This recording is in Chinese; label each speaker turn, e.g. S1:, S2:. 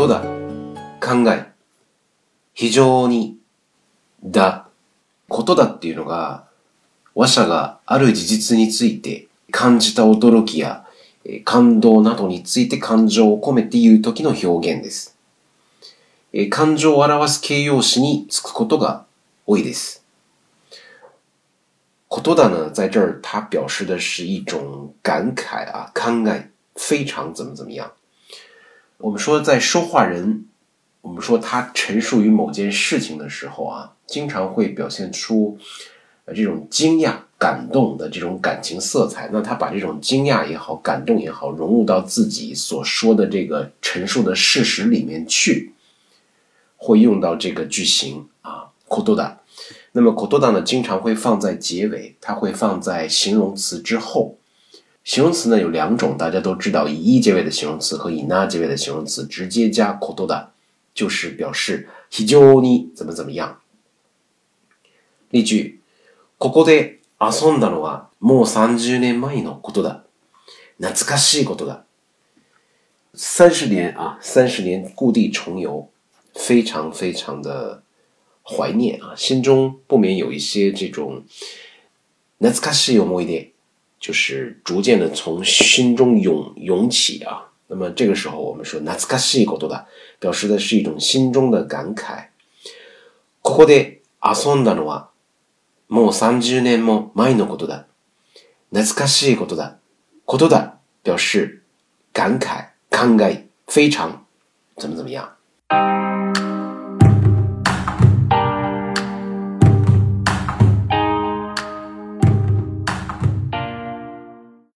S1: ことだ。考え。非常に、だ、ことだっていうのが、話者がある事実について感じた驚きや感動などについて感情を込めて言う時の表現です。感情を表す形容詞につくことが多いです。ことだな、在这儿他表示的是一种感慨啊，考え、非常怎么怎么样。我们说，在说话人，我们说他陈述于某件事情的时候啊，经常会表现出呃这种惊讶、感动的这种感情色彩。那他把这种惊讶也好、感动也好，融入到自己所说的这个陈述的事实里面去，会用到这个句型啊 c o d o d a 那么 c o d o d a 呢，经常会放在结尾，它会放在形容词之后。形容词呢有两种，大家都知道，以 -e 结尾的形容词和以 -na 结尾的形容词，直接加 kododa，就是表示 hijoni 怎么怎么样。例句：ここで遊んだのはもう三十年前のことだ。懐かしいことだ。三十年啊，三十年故地重游，非常非常的怀念啊，心中不免有一些这种懐かしい思いで。就是逐渐的从心中涌涌起啊，那么这个时候我们说，难すかしいことだ，表示的是一种心中的感慨。ここで遊んだのはもう三十年も前のことだ。懐かしいことだ。ことだ表示感慨、慷慨，非常怎么怎么样。